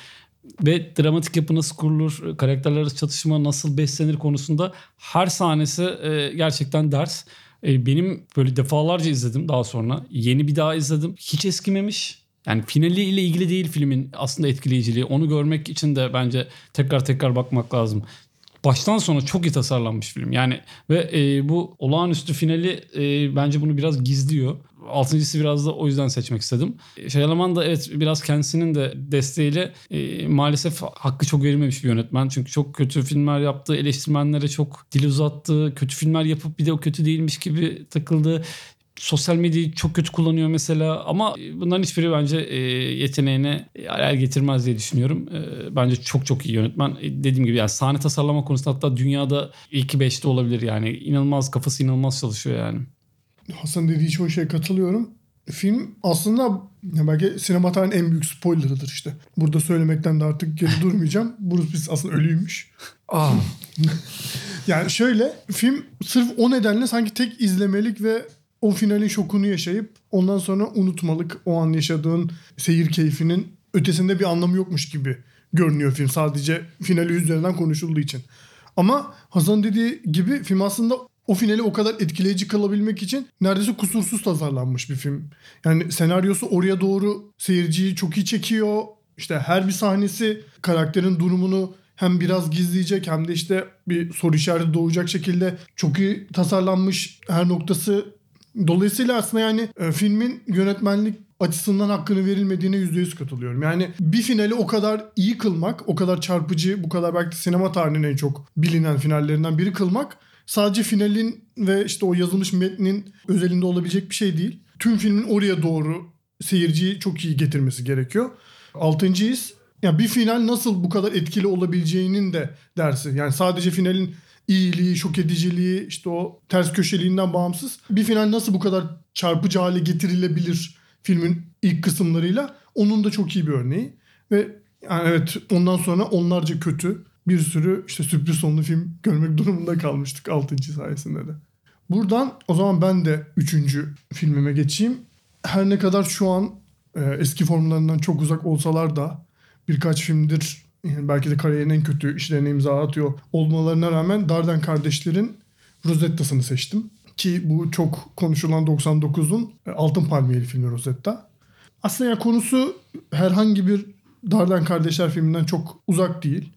ve dramatik yapı nasıl kurulur, karakterler arası çatışma nasıl beslenir konusunda her sahnesi e, gerçekten ders. E, benim böyle defalarca izledim daha sonra. Yeni bir daha izledim. Hiç eskimemiş. Yani finali ile ilgili değil filmin aslında etkileyiciliği. Onu görmek için de bence tekrar tekrar bakmak lazım. Baştan sona çok iyi tasarlanmış film. Yani ve e, bu olağanüstü finali e, bence bunu biraz gizliyor. Altıncısı biraz da o yüzden seçmek istedim. Şayalaman da evet biraz kendisinin de desteğiyle e, maalesef hakkı çok verilmemiş bir yönetmen. Çünkü çok kötü filmler yaptı. Eleştirmenlere çok dil uzattı. Kötü filmler yapıp bir de o kötü değilmiş gibi takıldı sosyal medyayı çok kötü kullanıyor mesela ama bunların hiçbiri bence e, yeteneğine yer getirmez diye düşünüyorum. E, bence çok çok iyi yönetmen. E, dediğim gibi yani sahne tasarlama konusunda hatta dünyada ilk beşte olabilir yani. inanılmaz kafası inanılmaz çalışıyor yani. Hasan dediği çoğu şeye katılıyorum. Film aslında belki sinema tarihinin en büyük spoilerıdır işte. Burada söylemekten de artık geri durmayacağım. Bruce Willis aslında ölüymüş. Aa. yani şöyle film sırf o nedenle sanki tek izlemelik ve o finalin şokunu yaşayıp ondan sonra unutmalık o an yaşadığın seyir keyfinin ötesinde bir anlamı yokmuş gibi görünüyor film sadece finali üzerinden konuşulduğu için. Ama Hasan dediği gibi film aslında o finali o kadar etkileyici kalabilmek için neredeyse kusursuz tasarlanmış bir film. Yani senaryosu oraya doğru seyirciyi çok iyi çekiyor. İşte her bir sahnesi karakterin durumunu hem biraz gizleyecek hem de işte bir soru işareti doğacak şekilde çok iyi tasarlanmış her noktası. Dolayısıyla aslında yani e, filmin yönetmenlik açısından hakkını verilmediğine %100 katılıyorum. Yani bir finali o kadar iyi kılmak, o kadar çarpıcı, bu kadar belki sinema tarihinin en çok bilinen finallerinden biri kılmak sadece finalin ve işte o yazılmış metnin özelinde olabilecek bir şey değil. Tüm filmin oraya doğru seyirciyi çok iyi getirmesi gerekiyor. Altıncı his yani bir final nasıl bu kadar etkili olabileceğinin de dersi. Yani sadece finalin iyiliği, şok ediciliği, işte o ters köşeliğinden bağımsız bir final nasıl bu kadar çarpıcı hale getirilebilir filmin ilk kısımlarıyla onun da çok iyi bir örneği. Ve yani evet ondan sonra onlarca kötü bir sürü işte sürpriz sonlu film görmek durumunda kalmıştık 6. sayesinde de. Buradan o zaman ben de 3. filmime geçeyim. Her ne kadar şu an e, eski formlarından çok uzak olsalar da birkaç filmdir yani belki de kariyerin en kötü işlerine imza atıyor olmalarına rağmen Darden kardeşlerin Rosetta'sını seçtim. Ki bu çok konuşulan 99'un e, Altın Palmiyeli filmi Rosetta. Aslında yani konusu herhangi bir Darden Kardeşler filminden çok uzak değil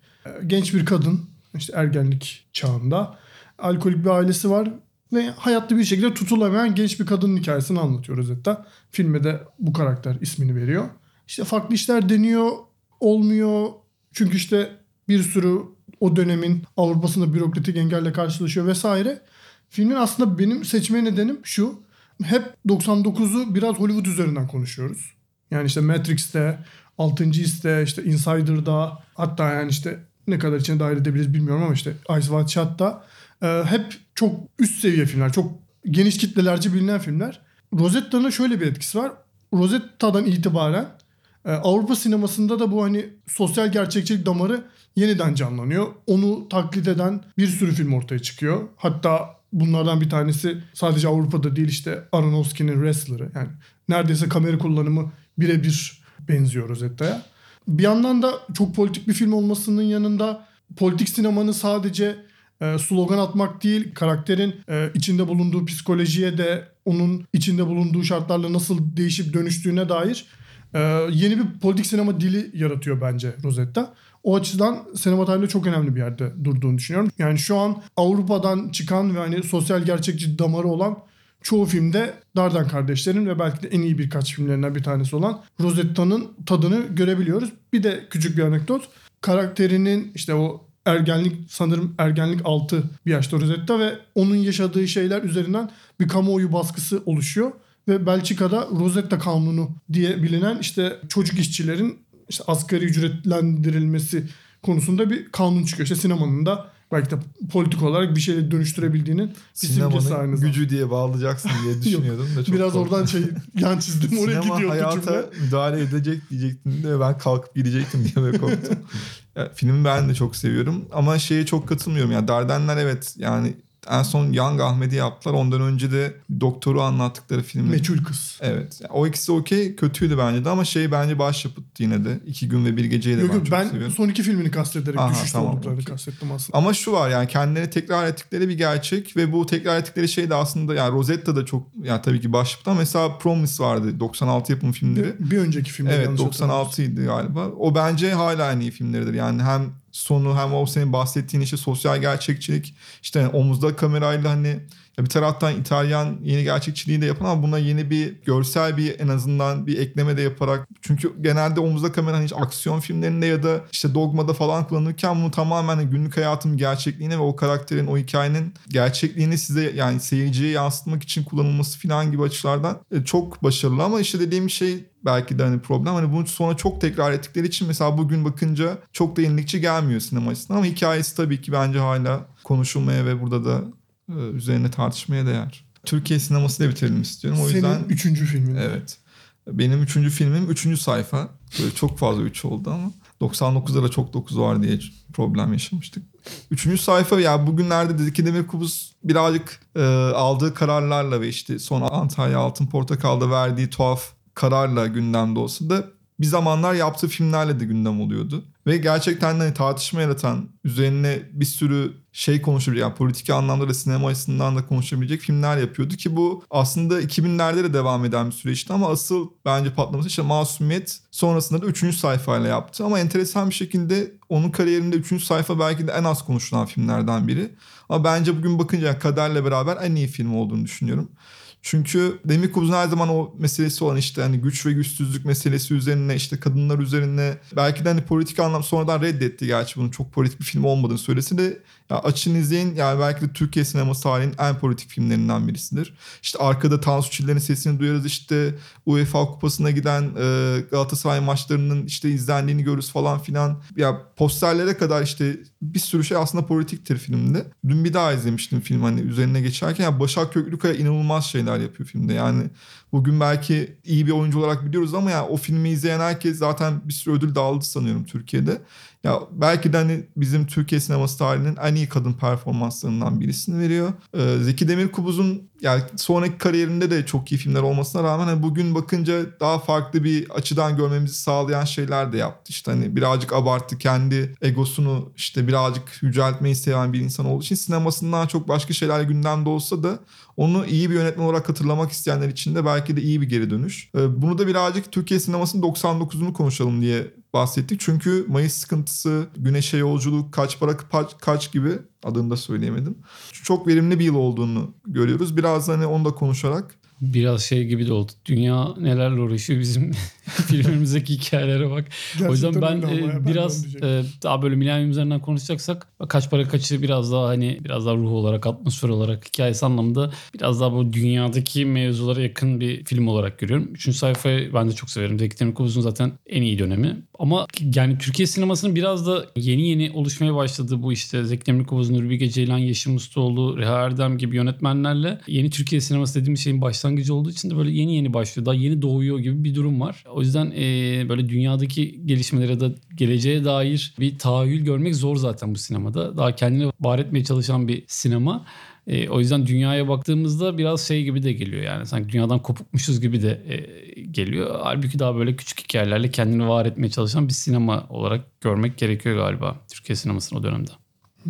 genç bir kadın işte ergenlik çağında Alkolik bir ailesi var ve hayatta bir şekilde tutulamayan genç bir kadının hikayesini anlatıyor özetle. Filme de bu karakter ismini veriyor. İşte farklı işler deniyor, olmuyor. Çünkü işte bir sürü o dönemin Avrupa'sında bürokratik engelle karşılaşıyor vesaire. Filmin aslında benim seçme nedenim şu. Hep 99'u biraz Hollywood üzerinden konuşuyoruz. Yani işte Matrix'te, 6. His'te, işte Insider'da hatta yani işte ne kadar içine dahil edebiliriz bilmiyorum ama işte Ice White Shot'ta e, hep çok üst seviye filmler. Çok geniş kitlelerce bilinen filmler. Rosetta'nın şöyle bir etkisi var. Rosetta'dan itibaren e, Avrupa sinemasında da bu hani sosyal gerçekçilik damarı yeniden canlanıyor. Onu taklit eden bir sürü film ortaya çıkıyor. Hatta bunlardan bir tanesi sadece Avrupa'da değil işte Aronofsky'nin Wrestler'ı. Yani neredeyse kamera kullanımı birebir benziyor Rosetta'ya. Bir yandan da çok politik bir film olmasının yanında politik sinemanın sadece e, slogan atmak değil, karakterin e, içinde bulunduğu psikolojiye de onun içinde bulunduğu şartlarla nasıl değişip dönüştüğüne dair e, yeni bir politik sinema dili yaratıyor bence Rosetta. O açıdan sinema tarihinde çok önemli bir yerde durduğunu düşünüyorum. Yani şu an Avrupa'dan çıkan ve hani sosyal gerçekçi damarı olan çoğu filmde Dardan kardeşlerin ve belki de en iyi birkaç filmlerinden bir tanesi olan Rosetta'nın tadını görebiliyoruz. Bir de küçük bir anekdot. Karakterinin işte o ergenlik sanırım ergenlik altı bir yaşta Rosetta ve onun yaşadığı şeyler üzerinden bir kamuoyu baskısı oluşuyor. Ve Belçika'da Rosetta Kanunu diye bilinen işte çocuk işçilerin işte asgari ücretlendirilmesi konusunda bir kanun çıkıyor. İşte sinemanın da belki de politik olarak bir şeyle dönüştürebildiğinin simgesi aynı zamanda. gücü diye bağlayacaksın diye düşünüyordum da çok Biraz korktum. oradan şey yan çizdim oraya Sinema gidiyordu hayata cümle. müdahale edecek diyecektim de ben kalkıp gidecektim diye böyle korktum. ya, filmi ben de çok seviyorum ama şeye çok katılmıyorum. Ya Dardenler evet yani en son Young Ahmet'i yaptılar. Ondan önce de doktoru anlattıkları filmi. Meçhul kız. Evet. Yani o ikisi okey. Kötüydü bence de ama şey bence başyapıttı yine de. İki gün ve bir geceyi de Yok ben yok çok ben seviyorum. son iki filmini kastederek Aha, düşüşte tamam, olduklarını okey. kastettim aslında. Ama şu var yani kendilerini tekrar ettikleri bir gerçek ve bu tekrar ettikleri şey de aslında yani Rosetta da çok yani tabii ki başyapıttı ama mesela Promise vardı 96 yapım filmleri. Bir, bir önceki filmde Evet yanlış hatırlamıyorsam. 96 idi galiba. O bence hala en iyi filmleridir. Yani hem sonu hem o senin bahsettiğin işte sosyal gerçekçilik işte hani omuzda kamerayla hani bir taraftan İtalyan yeni gerçekçiliği de yapan ama buna yeni bir görsel bir en azından bir ekleme de yaparak çünkü genelde omuzda kamera hani hiç aksiyon filmlerinde ya da işte dogmada falan kullanırken bunu tamamen günlük hayatın gerçekliğine ve o karakterin o hikayenin gerçekliğini size yani seyirciye yansıtmak için kullanılması falan gibi açılardan e, çok başarılı. Ama işte dediğim şey belki de hani problem. Hani bunu sonra çok tekrar ettikleri için mesela bugün bakınca çok da yenilikçi gelmiyor sinema açısından ama hikayesi tabii ki bence hala konuşulmaya ve burada da e, üzerine tartışmaya değer. Türkiye sinemasıyla bitirelim istiyorum. O yüzden Senin üçüncü filmin. evet. Benim üçüncü filmim üçüncü sayfa. Böyle çok fazla üç oldu ama 99'da da çok 9 var diye problem yaşamıştık. Üçüncü sayfa ya bugünlerde Zeki Demirkubuz birazcık e, aldığı kararlarla ve işte son Antalya Altın Portakal'da verdiği tuhaf kararla gündemde olsa da bir zamanlar yaptığı filmlerle de gündem oluyordu. Ve gerçekten hani tartışma yaratan, üzerine bir sürü şey konuşabilecek, yani politik anlamda da sinema açısından da konuşabilecek filmler yapıyordu ki bu aslında 2000'lerde de devam eden bir süreçti ama asıl bence patlaması işte Masumiyet sonrasında da 3. sayfayla yaptı. Ama enteresan bir şekilde onun kariyerinde 3. sayfa belki de en az konuşulan filmlerden biri. Ama bence bugün bakınca Kader'le beraber en iyi film olduğunu düşünüyorum. Çünkü Demirkubuz'un her zaman o meselesi olan işte hani güç ve güçsüzlük meselesi üzerine işte kadınlar üzerine belki de hani politik anlam sonradan reddetti. Gerçi bunun çok politik bir film olmadığını söylese de ya açın izleyin yani belki de Türkiye sineması tarihinin en politik filmlerinden birisidir. İşte arkada Tansu Çiller'in sesini duyarız işte UEFA kupasına giden e, Galatasaray maçlarının işte izlendiğini görürüz falan filan. Ya posterlere kadar işte bir sürü şey aslında politiktir filmde. Dün bir daha izlemiştim film hani üzerine geçerken. Ya Başak Köklükaya inanılmaz şeyler yapıyor filmde. Yani bugün belki iyi bir oyuncu olarak biliyoruz ama ya o filmi izleyen herkes zaten bir sürü ödül dağıldı sanıyorum Türkiye'de. Ya belki de hani bizim Türkiye sineması tarihinin en iyi kadın performanslarından birisini veriyor. Ee, Zeki Demirkubuz'un yani sonraki kariyerinde de çok iyi filmler olmasına rağmen hani bugün bakınca daha farklı bir açıdan görmemizi sağlayan şeyler de yaptı. İşte hani birazcık abarttı kendi egosunu işte birazcık yüceltmeyi seven bir insan olduğu için sinemasından çok başka şeyler gündemde olsa da onu iyi bir yönetmen olarak hatırlamak isteyenler için de belki de iyi bir geri dönüş. Ee, bunu da birazcık Türkiye sinemasının 99'unu konuşalım diye bahsettik. Çünkü Mayıs sıkıntısı, güneşe yolculuk, kaç para kaç, gibi adını da söyleyemedim. Çok verimli bir yıl olduğunu görüyoruz. Biraz hani onu da konuşarak Biraz şey gibi de oldu. Dünya nelerle uğraşıyor bizim filmimizdeki hikayelere bak. o yüzden Gerçekten ben e, ben biraz e, daha böyle milenyum üzerinden konuşacaksak kaç para kaçı biraz daha hani biraz daha ruh olarak atmosfer olarak hikayesi anlamında biraz daha bu dünyadaki mevzulara yakın bir film olarak görüyorum. Üçüncü sayfayı ben de çok severim. Zeki Demirkubuz'un zaten en iyi dönemi. Ama yani Türkiye sinemasının biraz da yeni yeni oluşmaya başladığı bu işte Zeki Demirkubuz, Nuri Bilge Ceylan, Yeşim Ustaoğlu, Reha Erdem gibi yönetmenlerle yeni Türkiye sineması dediğimiz şeyin başlangıcı olduğu için de böyle yeni yeni başlıyor. Daha yeni doğuyor gibi bir durum var. O yüzden e, böyle dünyadaki gelişmelere da geleceğe dair bir tahayyül görmek zor zaten bu sinemada. Daha kendini var etmeye çalışan bir sinema. E, o yüzden dünyaya baktığımızda biraz şey gibi de geliyor yani sanki dünyadan kopukmuşuz gibi de e, geliyor. Halbuki daha böyle küçük hikayelerle kendini var etmeye çalışan bir sinema olarak görmek gerekiyor galiba Türkiye sinemasının o dönemde.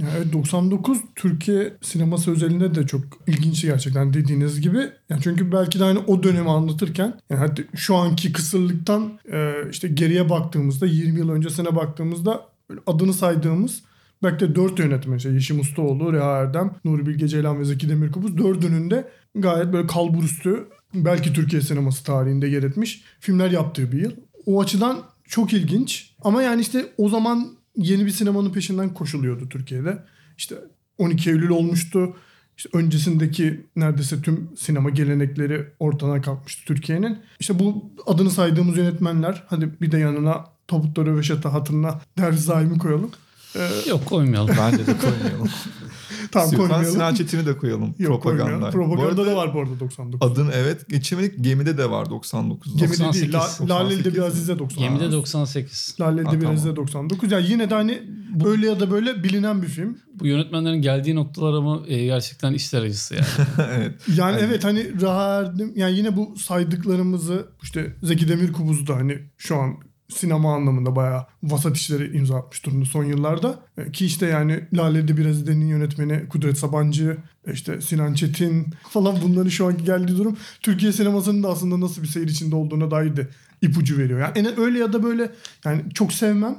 Ya evet 99 Türkiye sineması özelinde de çok ilginç gerçekten dediğiniz gibi. Yani çünkü belki de hani o dönemi anlatırken yani hadi şu anki kısırlıktan e, işte geriye baktığımızda 20 yıl öncesine baktığımızda adını saydığımız belki de 4 yönetmen işte Yeşim Ustaoğlu, Reha Erdem, Nuri Bilge Ceylan ve Zeki Demirkubuz dördünün de gayet böyle kalburüstü belki Türkiye sineması tarihinde yer etmiş filmler yaptığı bir yıl. O açıdan çok ilginç ama yani işte o zaman yeni bir sinemanın peşinden koşuluyordu Türkiye'de. İşte 12 Eylül olmuştu. İşte öncesindeki neredeyse tüm sinema gelenekleri ortadan kalkmıştı Türkiye'nin. İşte bu adını saydığımız yönetmenler hadi bir de yanına Topukları ve Şata hatırına Derviş Zaim'i koyalım. Ee, Yok koymayalım. bence de koymayalım. tam koymayalım. Sinan Çetin'i de koyalım. Yok Propaganda. koymayalım. Propaganda Bu arada da var bu arada 99. Adın evet geçemedik gemide de var 99'da. Gemide değil. 98. La, Laleli'de 98. bir Azize 99. Gemide 98. Laleli'de bir tamam. Azize 99. Yani yine de hani öyle ya da böyle bilinen bir film. Bu yönetmenlerin geldiği noktalar ama e, gerçekten işler acısı yani. evet. Yani Aynen. evet hani Raha Erdem yani yine bu saydıklarımızı işte Zeki Demirkubuz da hani şu an sinema anlamında bayağı vasat işleri imza atmış durumda son yıllarda. E, Ki işte yani Lale'de biraz Eden'in yönetmeni Kudret Sabancı, e, işte Sinan Çetin falan bunların şu anki geldiği durum Türkiye sinemasının da aslında nasıl bir seyir içinde olduğuna dair de ipucu veriyor. Yani en- öyle ya da böyle yani çok sevmem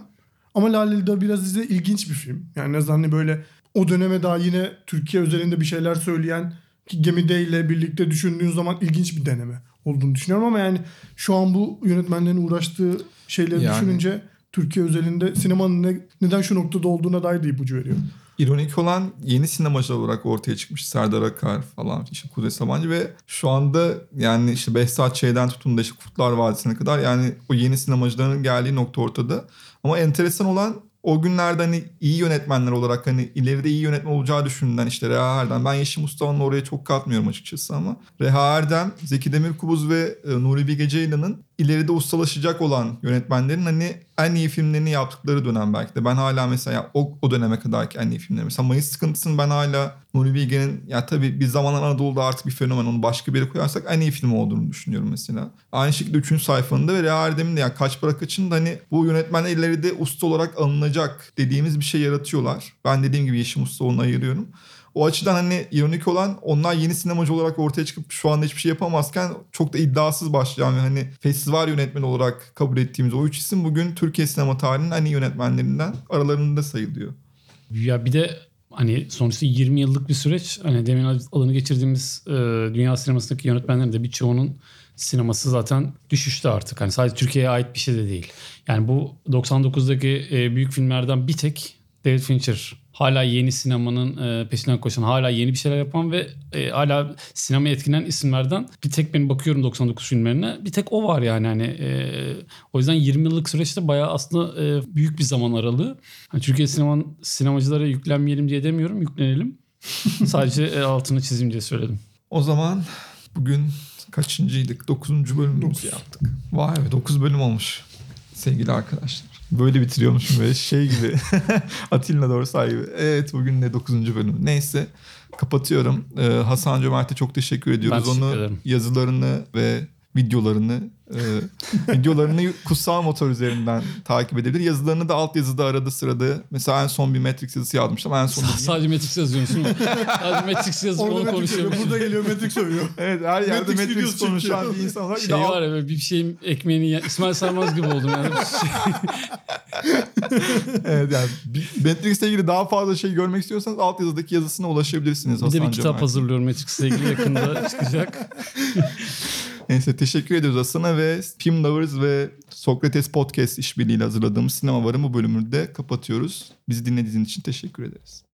ama Lale'de biraz size ilginç bir film. Yani ne hani böyle o döneme daha yine Türkiye özelinde bir şeyler söyleyen ki Gemide ile birlikte düşündüğün zaman ilginç bir deneme olduğunu düşünüyorum ama yani şu an bu yönetmenlerin uğraştığı şeyleri Yani- düşününce Türkiye özelinde sinemanın ne- neden şu noktada olduğuna dair de ipucu veriyor. İronik olan yeni sinemacı olarak ortaya çıkmış Serdar Akar falan işte Kudret Sabancı ve şu anda yani işte Behzat Ç'den tutun da işte Kurtlar Vadisi'ne kadar yani o yeni sinemacıların geldiği nokta ortada. Ama enteresan olan o günlerde hani iyi yönetmenler olarak hani ileride iyi yönetmen olacağı düşünülen işte Reha Erdem. Ben Yeşim Mustafa'nın oraya çok katmıyorum açıkçası ama Reha Erdem, Zeki Demirkubuz ve e, Nuri Bilge Ceylan'ın ileride ustalaşacak olan yönetmenlerin hani en iyi filmlerini yaptıkları dönem belki de. Ben hala mesela o, o döneme kadarki en iyi filmleri. Mesela Mayıs Sıkıntısı'nın ben hala Nuri Bilge'nin ya tabii bir zamanlar Anadolu'da artık bir fenomen onu başka bir yere koyarsak en iyi film olduğunu düşünüyorum mesela. Aynı şekilde 3. sayfanında ve Reha Erdem'in de yani kaç para kaçın da hani bu yönetmenler ileride usta olarak alınacak dediğimiz bir şey yaratıyorlar. Ben dediğim gibi Yeşim Ustaoğlu'nu ayırıyorum. O açıdan hani ironik olan onlar yeni sinemacı olarak ortaya çıkıp şu anda hiçbir şey yapamazken çok da iddiasız başlayan ve hani festival yönetmeni olarak kabul ettiğimiz o üç isim bugün Türkiye sinema tarihinin en iyi yönetmenlerinden aralarında sayılıyor. Ya bir de hani sonuçta 20 yıllık bir süreç. Hani demin adını geçirdiğimiz e, dünya sinemasındaki yönetmenlerin de birçoğunun sineması zaten düşüşte artık. Hani sadece Türkiye'ye ait bir şey de değil. Yani bu 99'daki e, büyük filmlerden bir tek David Fincher hala yeni sinemanın e, peşinden koşan, hala yeni bir şeyler yapan ve e, hala sinemaya etkilenen isimlerden bir tek ben bakıyorum 99 filmlerine. Bir tek o var yani hani e, o yüzden 20 yıllık süreçte bayağı aslında e, büyük bir zaman aralığı. Hani Türkiye sineman sinemacılara yüklenmeyelim diye demiyorum, yüklenelim. Sadece e, altını çizeyim diye söyledim. O zaman bugün kaçıncıydık? Dokuzuncu bölümümüzü Dokuz. yaptık. Vay be dokuz bölüm olmuş sevgili arkadaşlar. Böyle bitiriyormuşum böyle şey gibi. Atilla Dorsay gibi. Evet bugün de dokuzuncu bölüm. Neyse kapatıyorum. Ee, Hasan Cömert'e çok teşekkür ediyoruz. Ben teşekkür Onu ederim. yazılarını ve videolarını e, videolarını kutsal motor üzerinden takip edebilir. Yazılarını da alt yazıda arada sırada mesela en son bir Matrix yazısı yazmıştım. En son Sadece Matrix yazıyorsun. Sadece Matrix yazıp onu övüyor, Burada geliyor Matrix övüyor. Evet her yerde Matrix Matrix, videosu konuşan bir insan olarak. Şey var ya böyle bir şeyin ekmeğini ye- İsmail Sarmaz gibi oldum yani. evet yani Matrix'le ilgili daha fazla şey görmek istiyorsanız alt yazıdaki yazısına ulaşabilirsiniz. bir de bir Hasan kitap Cömert'in. hazırlıyorum Matrix'le ilgili yakında çıkacak. Neyse teşekkür ediyoruz Hasan'a ve Film Lovers ve Sokrates Podcast işbirliğiyle hazırladığımız Sinema Varı bu bölümünü de kapatıyoruz. Bizi dinlediğiniz için teşekkür ederiz.